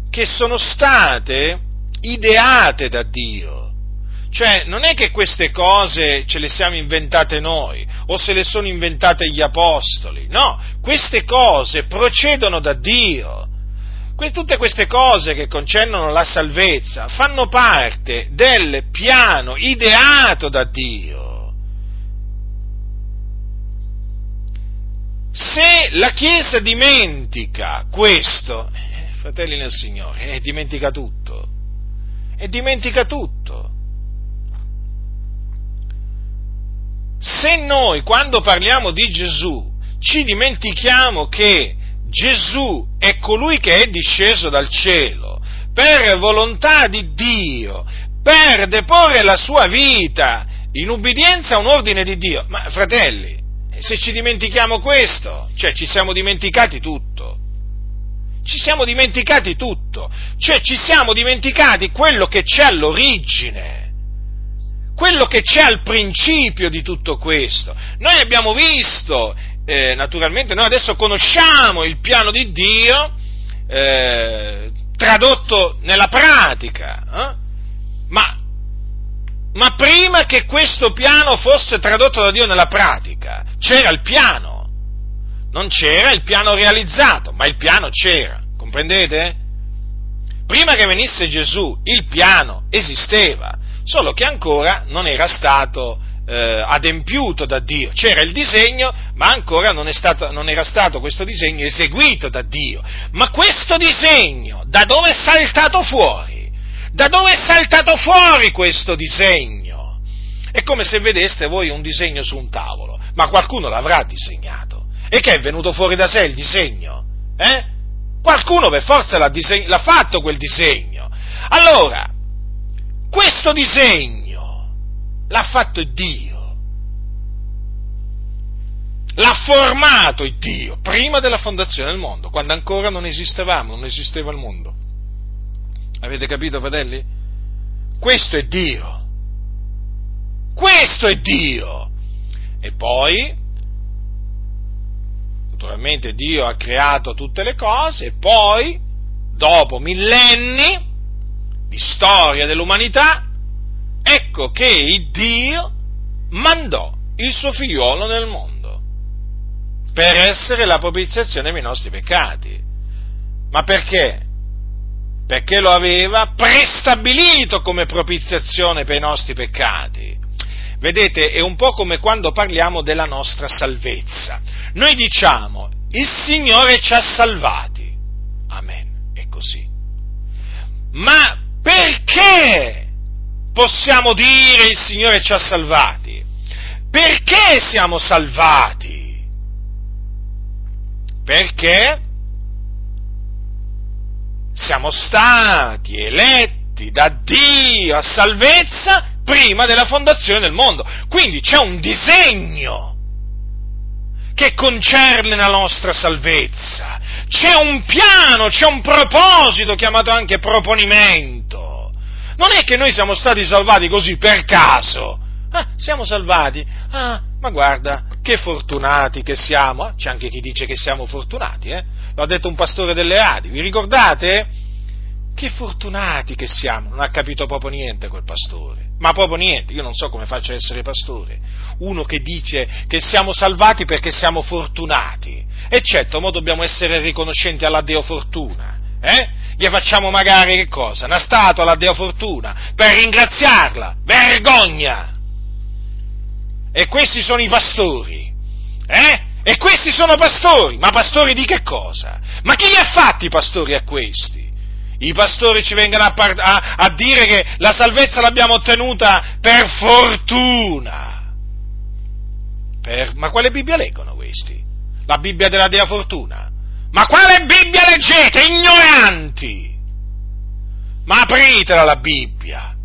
Speaker 1: che sono state ideate da Dio. Cioè, non è che queste cose ce le siamo inventate noi o se le sono inventate gli apostoli, no, queste cose procedono da Dio. tutte queste cose che concernono la salvezza fanno parte del piano ideato da Dio. Se la Chiesa dimentica questo, eh, fratelli nel Signore, eh, dimentica tutto, e dimentica tutto. Se noi quando parliamo di Gesù ci dimentichiamo che Gesù è colui che è disceso dal cielo per volontà di Dio, per deporre la sua vita in ubbidienza a un ordine di Dio. Ma fratelli, se ci dimentichiamo questo, cioè ci siamo dimenticati tutto. Ci siamo dimenticati tutto, cioè ci siamo dimenticati quello che c'è all'origine quello che c'è al principio di tutto questo. Noi abbiamo visto, eh, naturalmente, noi adesso conosciamo il piano di Dio eh, tradotto nella pratica, eh? ma, ma prima che questo piano fosse tradotto da Dio nella pratica, c'era il piano. Non c'era il piano realizzato, ma il piano c'era, comprendete? Prima che venisse Gesù, il piano esisteva solo che ancora non era stato eh, adempiuto da Dio. C'era il disegno, ma ancora non, stato, non, era stato questo disegno eseguito da Dio. Ma questo disegno, da dove è saltato fuori? Da dove è saltato fuori questo disegno? È come se vedeste voi un disegno su un tavolo, ma qualcuno l'avrà disegnato. E che è venuto fuori da sé il disegno? Eh? Qualcuno per forza l'ha, diseg- l'ha fatto quel disegno. Allora, questo disegno l'ha fatto Dio. L'ha formato Dio prima della fondazione del mondo, quando ancora non esistevamo, non esisteva il mondo. Avete capito, fratelli? Questo è Dio. Questo è Dio. E poi, naturalmente, Dio ha creato tutte le cose e poi, dopo millenni, di storia dell'umanità, ecco che Dio mandò il suo figliuolo nel mondo per essere la propiziazione dei nostri peccati. Ma perché? Perché lo aveva prestabilito come propiziazione per i nostri peccati. Vedete, è un po' come quando parliamo della nostra salvezza. Noi diciamo, il Signore ci ha salvati. Amen, è così. Ma perché possiamo dire il Signore ci ha salvati? Perché siamo salvati? Perché siamo stati eletti da Dio a salvezza prima della fondazione del mondo. Quindi c'è un disegno che concerne la nostra salvezza. C'è un piano, c'è un proposito chiamato anche proponimento. Non è che noi siamo stati salvati così per caso. Ah, siamo salvati. Ah, ma guarda, che fortunati che siamo. Ah, c'è anche chi dice che siamo fortunati, eh? Lo ha detto un pastore delle Adi, vi ricordate? Che fortunati che siamo. Non ha capito proprio niente quel pastore. Ma proprio niente, io non so come faccia a essere pastore. Uno che dice che siamo salvati perché siamo fortunati. E certo, ma dobbiamo essere riconoscenti alla Deo Fortuna. Eh? gli facciamo magari che cosa? Una statua alla Deo Fortuna per ringraziarla. Vergogna! E questi sono i pastori. Eh? E questi sono pastori. Ma pastori di che cosa? Ma chi li ha fatti i pastori a questi? I pastori ci vengono a, par- a, a dire che la salvezza l'abbiamo ottenuta per fortuna. Per... Ma quale Bibbia leggono questi? La Bibbia della Dea Fortuna? Ma quale Bibbia leggete, ignoranti? Ma apritela la Bibbia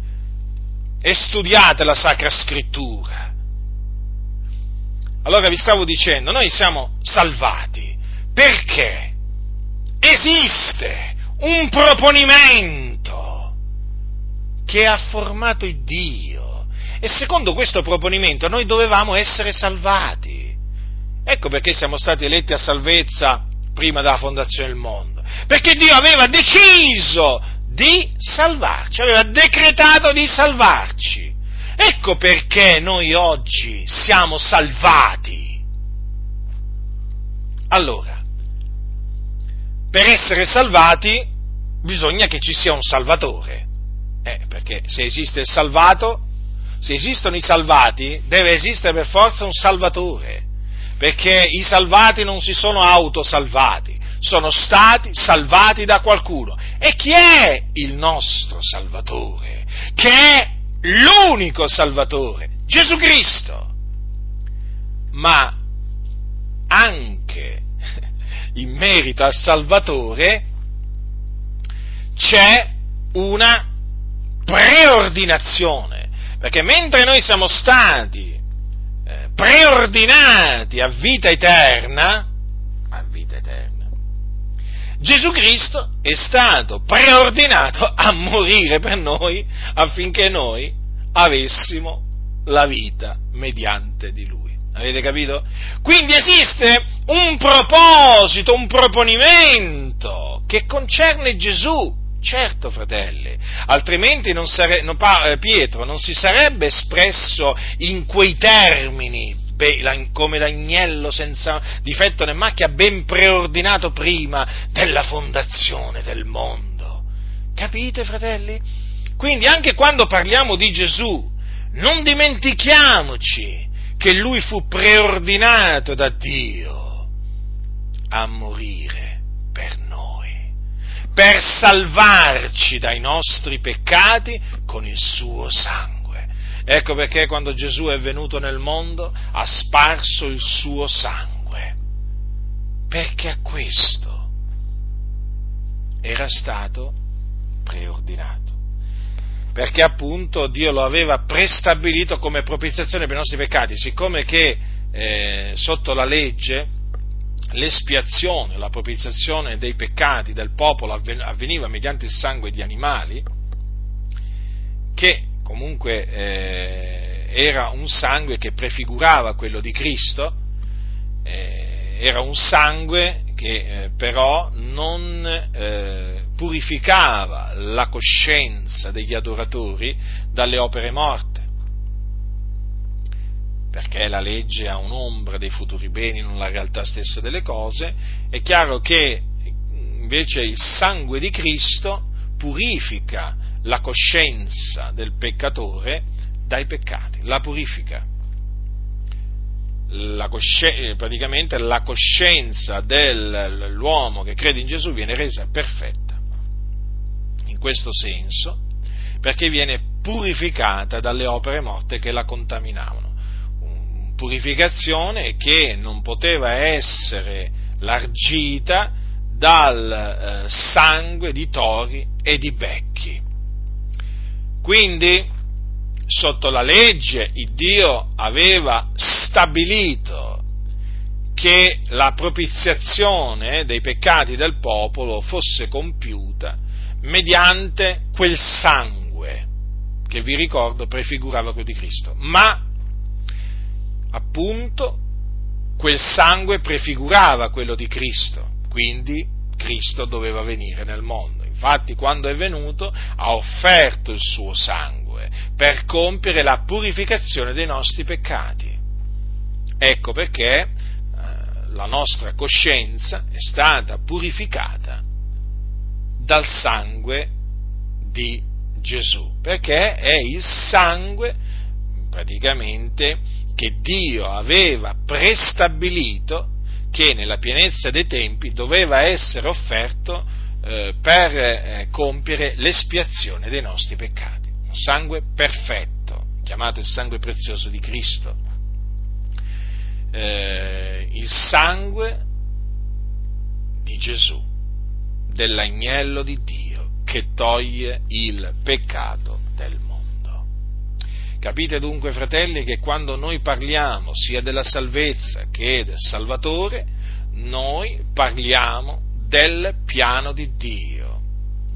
Speaker 1: e studiate la Sacra Scrittura. Allora vi stavo dicendo, noi siamo salvati perché esiste un proponimento che ha formato il Dio e secondo questo proponimento noi dovevamo essere salvati. Ecco perché siamo stati eletti a salvezza prima della fondazione del mondo. Perché Dio aveva deciso di salvarci, aveva decretato di salvarci. Ecco perché noi oggi siamo salvati. Allora, per essere salvati bisogna che ci sia un salvatore. Eh, perché se esiste il salvato, se esistono i salvati, deve esistere per forza un salvatore perché i salvati non si sono autosalvati, sono stati salvati da qualcuno. E chi è il nostro Salvatore? Che è l'unico Salvatore? Gesù Cristo. ma anche in merito al Salvatore c'è una preordinazione, perché mentre noi siamo stati preordinati a vita eterna, a vita eterna, Gesù Cristo è stato preordinato a morire per noi affinché noi avessimo la vita mediante di Lui. Avete capito? Quindi esiste un proposito, un proponimento che concerne Gesù. Certo, fratelli, altrimenti non sare, non, eh, Pietro non si sarebbe espresso in quei termini, come l'agnello senza difetto né macchia, ben preordinato prima della fondazione del mondo. Capite, fratelli? Quindi anche quando parliamo di Gesù, non dimentichiamoci che lui fu preordinato da Dio a morire per salvarci dai nostri peccati con il suo sangue. Ecco perché quando Gesù è venuto nel mondo ha sparso il suo sangue, perché a questo era stato preordinato perché appunto Dio lo aveva prestabilito come propiziazione per i nostri peccati, siccome che eh, sotto la legge l'espiazione, la propiziazione dei peccati del popolo avveniva mediante il sangue di animali, che comunque eh, era un sangue che prefigurava quello di Cristo, eh, era un sangue che eh, però non eh, purificava la coscienza degli adoratori dalle opere morte, perché la legge ha un'ombra dei futuri beni, non la realtà stessa delle cose, è chiaro che invece il sangue di Cristo purifica la coscienza del peccatore dai peccati, la purifica. La cosci- praticamente la coscienza dell'uomo che crede in Gesù viene resa perfetta in questo senso, perché viene purificata dalle opere morte che la contaminavano. Purificazione che non poteva essere largita dal eh, sangue di tori e di becchi. Quindi, sotto la legge, Dio aveva stabilito che la propiziazione dei peccati del popolo fosse compiuta mediante quel sangue che vi ricordo prefigurava quello di Cristo. Ma appunto quel sangue prefigurava quello di Cristo, quindi Cristo doveva venire nel mondo. Infatti quando è venuto ha offerto il suo sangue per compiere la purificazione dei nostri peccati. Ecco perché eh, la nostra coscienza è stata purificata dal sangue di Gesù, perché è il sangue praticamente che Dio aveva prestabilito che nella pienezza dei tempi doveva essere offerto eh, per eh, compiere l'espiazione dei nostri peccati. Un sangue perfetto, chiamato il sangue prezioso di Cristo. Eh, il sangue di Gesù dell'agnello di Dio che toglie il peccato del mondo. Capite dunque, fratelli, che quando noi parliamo sia della salvezza che del Salvatore, noi parliamo del piano di Dio,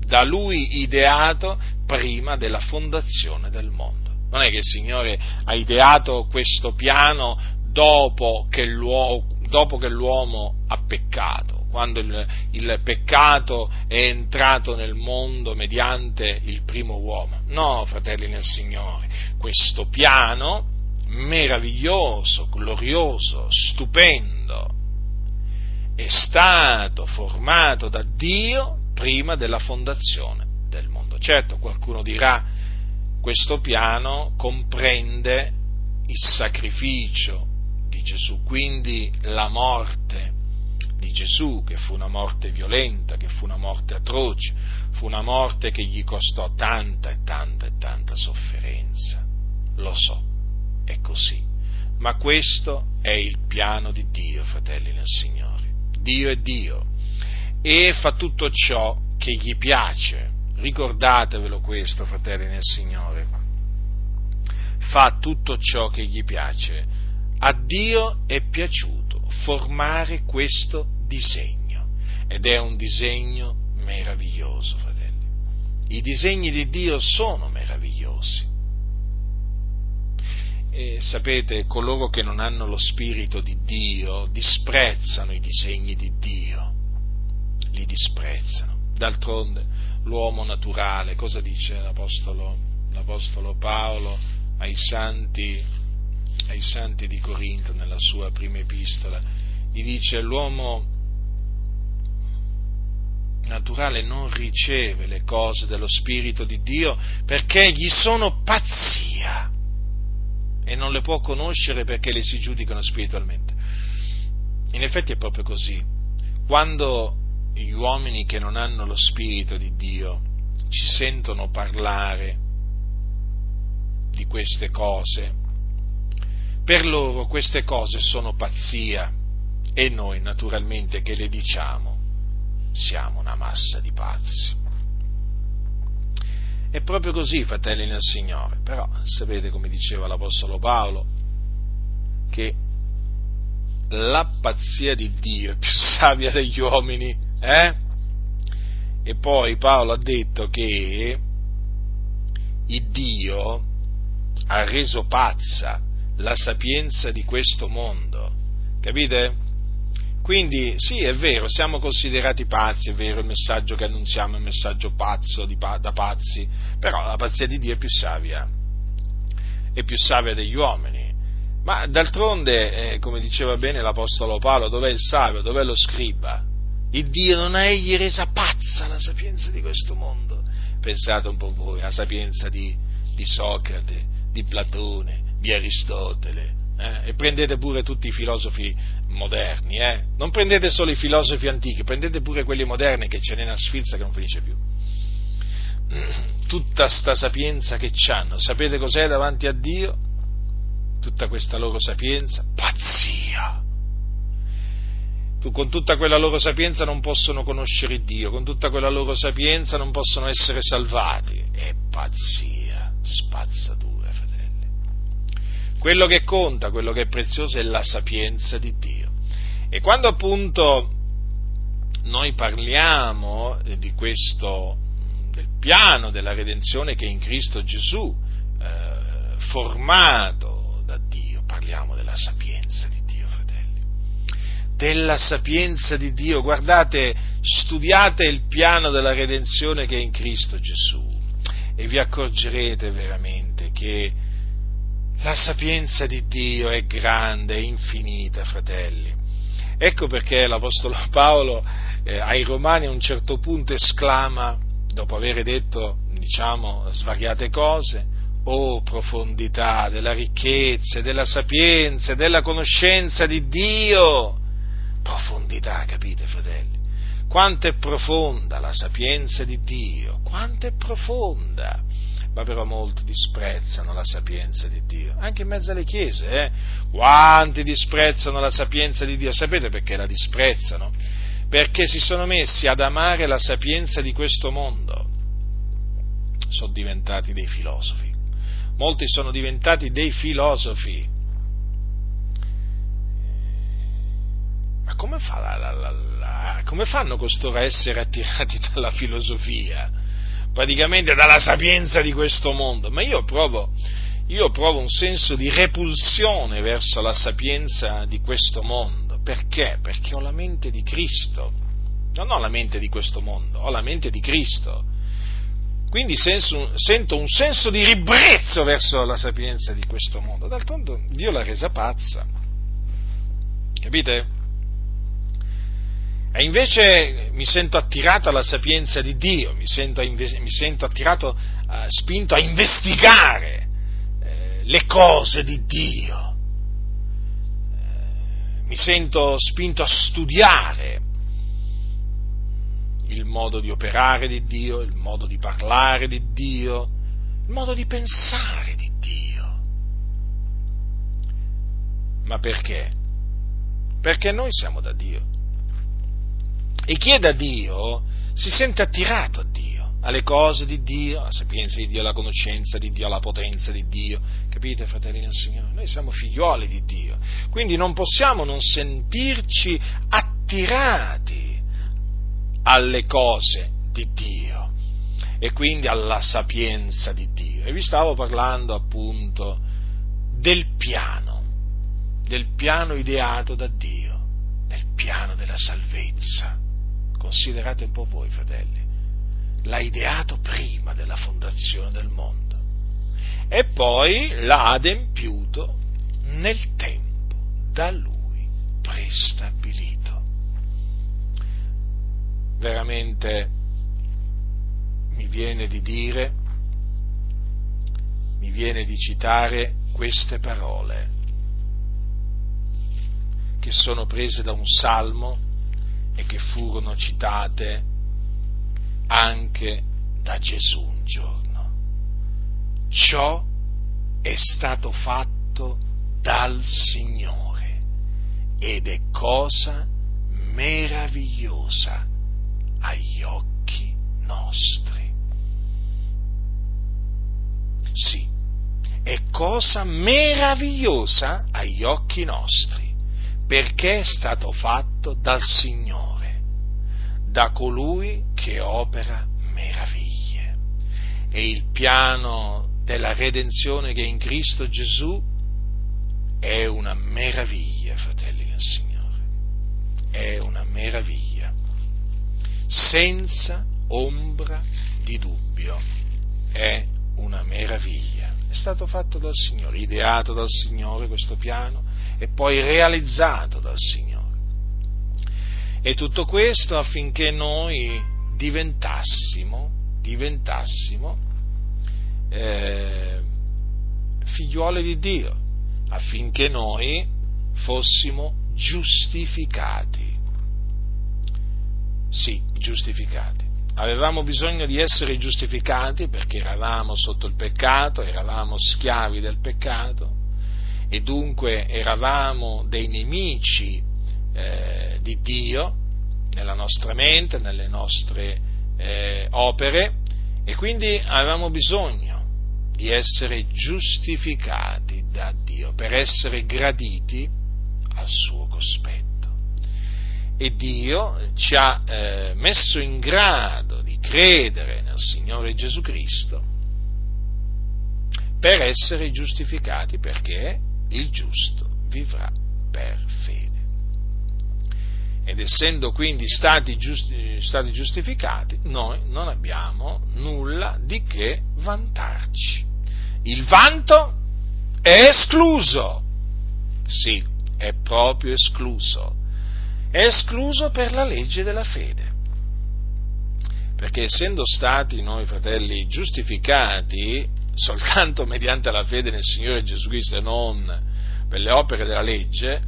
Speaker 1: da Lui ideato prima della fondazione del mondo. Non è che il Signore ha ideato questo piano dopo che l'uomo, dopo che l'uomo ha peccato quando il, il, peccato è entrato nel mondo mediante il primo uomo. No, fratelli nel Signore, questo piano meraviglioso, glorioso, stupendo, è stato formato da Dio prima della fondazione del mondo. Certo, qualcuno dirà, questo piano comprende il sacrificio di Gesù, quindi la morte di Gesù, che fu una morte violenta, che fu una morte atroce, fu una morte che gli costò tanta e tanta e tanta sofferenza. Lo so, è così. Ma questo è il piano di Dio, fratelli nel Signore. Dio è Dio e fa tutto ciò che gli piace. Ricordatevelo questo, fratelli nel Signore. Fa tutto ciò che gli piace. A Dio è piaciuto formare questo disegno ed è un disegno meraviglioso, fratelli. I disegni di Dio sono meravigliosi. E sapete, coloro che non hanno lo spirito di Dio disprezzano i disegni di Dio li disprezzano. D'altronde l'uomo naturale, cosa dice l'Apostolo, l'Apostolo Paolo ai santi, ai santi di Corinto nella sua prima epistola? Gli dice l'uomo naturale non riceve le cose dello Spirito di Dio perché gli sono pazzia e non le può conoscere perché le si giudicano spiritualmente. In effetti è proprio così. Quando gli uomini che non hanno lo Spirito di Dio ci sentono parlare di queste cose, per loro queste cose sono pazzia e noi naturalmente che le diciamo siamo una massa di pazzi. È proprio così, fratelli nel Signore, però sapete come diceva l'Apostolo Paolo, che la pazzia di Dio è più savia degli uomini eh? E poi Paolo ha detto che il Dio ha reso pazza la sapienza di questo mondo. Capite? Quindi sì, è vero, siamo considerati pazzi, è vero, il messaggio che annunziamo è un messaggio pazzo, di, da pazzi, però la pazzia di Dio è più savia, è più savia degli uomini. Ma d'altronde, eh, come diceva bene l'Apostolo Paolo, dov'è il savio, dov'è lo scriba? Il Dio non ha egli resa pazza la sapienza di questo mondo. Pensate un po' voi, la sapienza di, di Socrate, di Platone, di Aristotele. Eh? E prendete pure tutti i filosofi moderni, eh? non prendete solo i filosofi antichi, prendete pure quelli moderni che ce n'è una sfilza che non finisce più. Tutta sta sapienza che hanno, sapete cos'è davanti a Dio? Tutta questa loro sapienza? Pazzia! con tutta quella loro sapienza non possono conoscere Dio, con tutta quella loro sapienza non possono essere salvati. È pazzia, spazzatura. Quello che conta, quello che è prezioso è la sapienza di Dio. E quando appunto noi parliamo di questo, del piano della redenzione che è in Cristo Gesù, eh, formato da Dio, parliamo della sapienza di Dio della sapienza di Dio. Guardate, studiate il piano della redenzione che è in Cristo Gesù e vi accorgerete veramente che la sapienza di Dio è grande, è infinita, fratelli. Ecco perché l'Apostolo Paolo eh, ai Romani a un certo punto esclama, dopo aver detto, diciamo, svariate cose, oh profondità della ricchezza, della sapienza, della conoscenza di Dio! profondità, capite fratelli? Quanto è profonda la sapienza di Dio, quanto è profonda! Ma però molti disprezzano la sapienza di Dio, anche in mezzo alle chiese, eh? Quanti disprezzano la sapienza di Dio? Sapete perché la disprezzano? Perché si sono messi ad amare la sapienza di questo mondo. Sono diventati dei filosofi. Molti sono diventati dei filosofi Ma come, fa la, la, la, come fanno costoro a essere attirati dalla filosofia? Praticamente dalla sapienza di questo mondo. Ma io provo, io provo un senso di repulsione verso la sapienza di questo mondo. Perché? Perché ho la mente di Cristo. Non ho la mente di questo mondo, ho la mente di Cristo. Quindi senso, sento un senso di ribrezzo verso la sapienza di questo mondo. D'altronde Dio l'ha resa pazza. Capite? E invece mi sento attirato alla sapienza di Dio, mi sento, mi sento attirato, eh, spinto a investigare eh, le cose di Dio, eh, mi sento spinto a studiare il modo di operare di Dio, il modo di parlare di Dio, il modo di pensare di Dio. Ma perché? Perché noi siamo da Dio. E chi è da Dio si sente attirato a Dio, alle cose di Dio, alla sapienza di Dio, alla conoscenza di Dio, alla potenza di Dio. Capite, fratelli del Signore? Noi siamo figlioli di Dio, quindi non possiamo non sentirci attirati alle cose di Dio e quindi alla sapienza di Dio. E vi stavo parlando appunto del piano, del piano ideato da Dio, del piano della salvezza. Considerate un po' voi, fratelli, l'ha ideato prima della fondazione del mondo e poi l'ha adempiuto nel tempo da lui prestabilito. Veramente mi viene di dire, mi viene di citare queste parole che sono prese da un salmo e che furono citate anche da Gesù un giorno. Ciò è stato fatto dal Signore ed è cosa meravigliosa agli occhi nostri. Sì, è cosa meravigliosa agli occhi nostri, perché è stato fatto dal Signore, da colui che opera meraviglie. E il piano della redenzione che è in Cristo Gesù è una meraviglia, fratelli del Signore, è una meraviglia, senza ombra di dubbio, è una meraviglia. È stato fatto dal Signore, ideato dal Signore questo piano e poi realizzato dal Signore. E tutto questo affinché noi diventassimo, diventassimo eh, figliuoli di Dio, affinché noi fossimo giustificati. Sì, giustificati avevamo bisogno di essere giustificati perché eravamo sotto il peccato, eravamo schiavi del peccato e dunque eravamo dei nemici eh, di Dio nella nostra mente, nelle nostre eh, opere e quindi avevamo bisogno di essere giustificati da Dio per essere graditi al suo cospetto. E Dio ci ha eh, messo in grado di credere nel Signore Gesù Cristo per essere giustificati perché il giusto vivrà per fede. Ed essendo quindi stati, giusti, stati giustificati, noi non abbiamo nulla di che vantarci. Il vanto è escluso. Sì, è proprio escluso è escluso per la legge della fede. Perché essendo stati noi fratelli giustificati soltanto mediante la fede nel Signore Gesù Cristo e non per le opere della legge,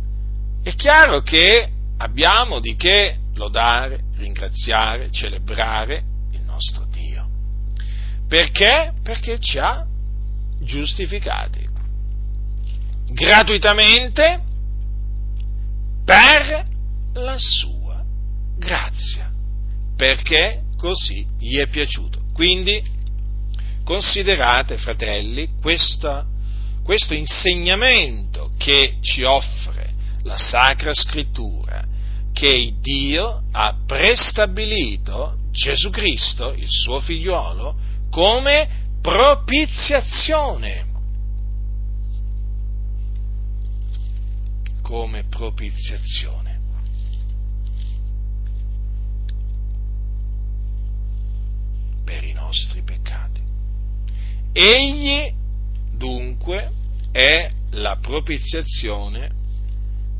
Speaker 1: è chiaro che abbiamo di che lodare, ringraziare, celebrare il nostro Dio. Perché? Perché ci ha giustificati gratuitamente per la sua grazia, perché così gli è piaciuto. Quindi considerate, fratelli, questo, questo insegnamento che ci offre la Sacra Scrittura, che Dio ha prestabilito Gesù Cristo, il suo figliuolo, come propiziazione. Come propiziazione. Egli dunque è la propiziazione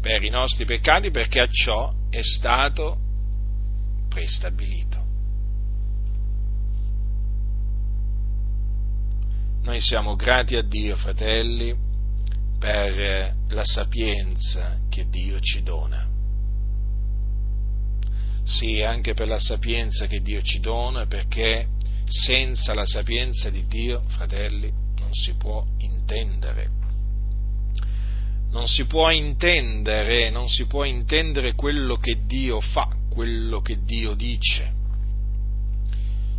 Speaker 1: per i nostri peccati perché a ciò è stato prestabilito. Noi siamo grati a Dio, fratelli, per la sapienza che Dio ci dona sì, anche per la sapienza che Dio ci dona, perché senza la sapienza di Dio, fratelli, non si può intendere. non si può intendere, non si può intendere quello che Dio fa, quello che Dio dice.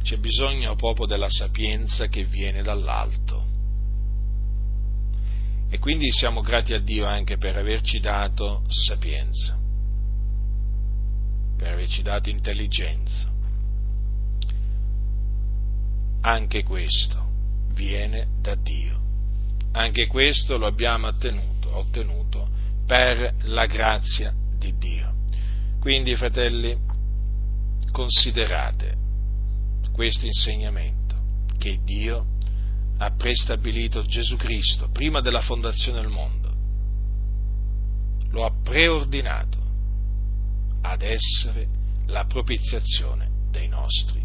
Speaker 1: C'è bisogno proprio della sapienza che viene dall'alto. E quindi siamo grati a Dio anche per averci dato sapienza, per averci dato intelligenza. Anche questo viene da Dio. Anche questo lo abbiamo ottenuto, ottenuto per la grazia di Dio. Quindi, fratelli, considerate questo insegnamento che Dio ha prestabilito Gesù Cristo prima della fondazione del mondo, lo ha preordinato ad essere la propiziazione dei nostri.